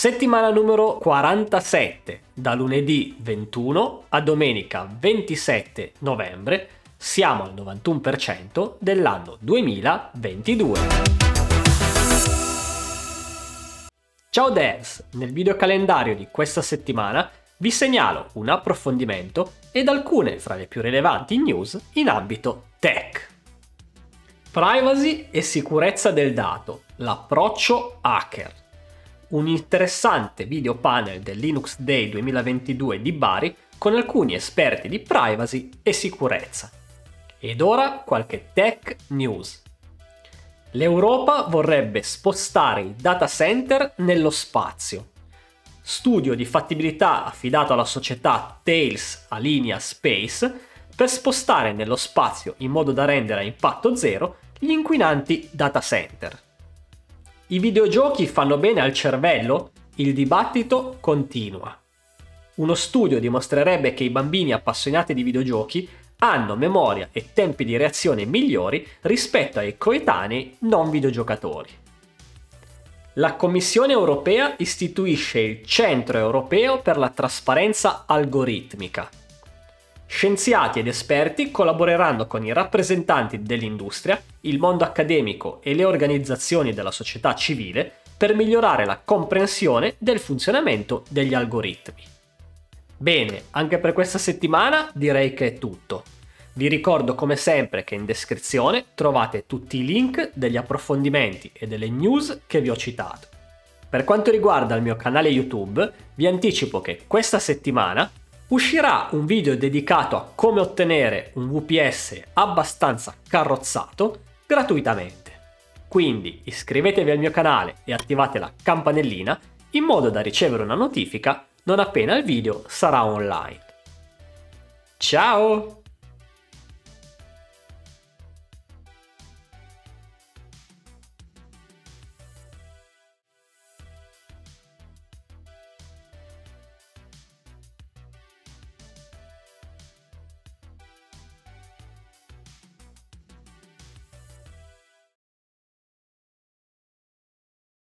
Settimana numero 47, da lunedì 21 a domenica 27 novembre, siamo al 91% dell'anno 2022. Ciao devs, nel video calendario di questa settimana vi segnalo un approfondimento ed alcune fra le più rilevanti news in ambito tech. Privacy e sicurezza del dato, l'approccio hacker un interessante video panel del Linux Day 2022 di Bari con alcuni esperti di privacy e sicurezza. Ed ora qualche tech news. L'Europa vorrebbe spostare i data center nello spazio. Studio di fattibilità affidato alla società Tails Alinea Space per spostare nello spazio in modo da rendere a impatto zero gli inquinanti data center. I videogiochi fanno bene al cervello? Il dibattito continua. Uno studio dimostrerebbe che i bambini appassionati di videogiochi hanno memoria e tempi di reazione migliori rispetto ai coetanei non videogiocatori. La Commissione europea istituisce il Centro europeo per la trasparenza algoritmica Scienziati ed esperti collaboreranno con i rappresentanti dell'industria, il mondo accademico e le organizzazioni della società civile per migliorare la comprensione del funzionamento degli algoritmi. Bene, anche per questa settimana direi che è tutto. Vi ricordo come sempre che in descrizione trovate tutti i link degli approfondimenti e delle news che vi ho citato. Per quanto riguarda il mio canale YouTube, vi anticipo che questa settimana uscirà un video dedicato a come ottenere un VPS abbastanza carrozzato gratuitamente. Quindi iscrivetevi al mio canale e attivate la campanellina in modo da ricevere una notifica non appena il video sarà online. Ciao!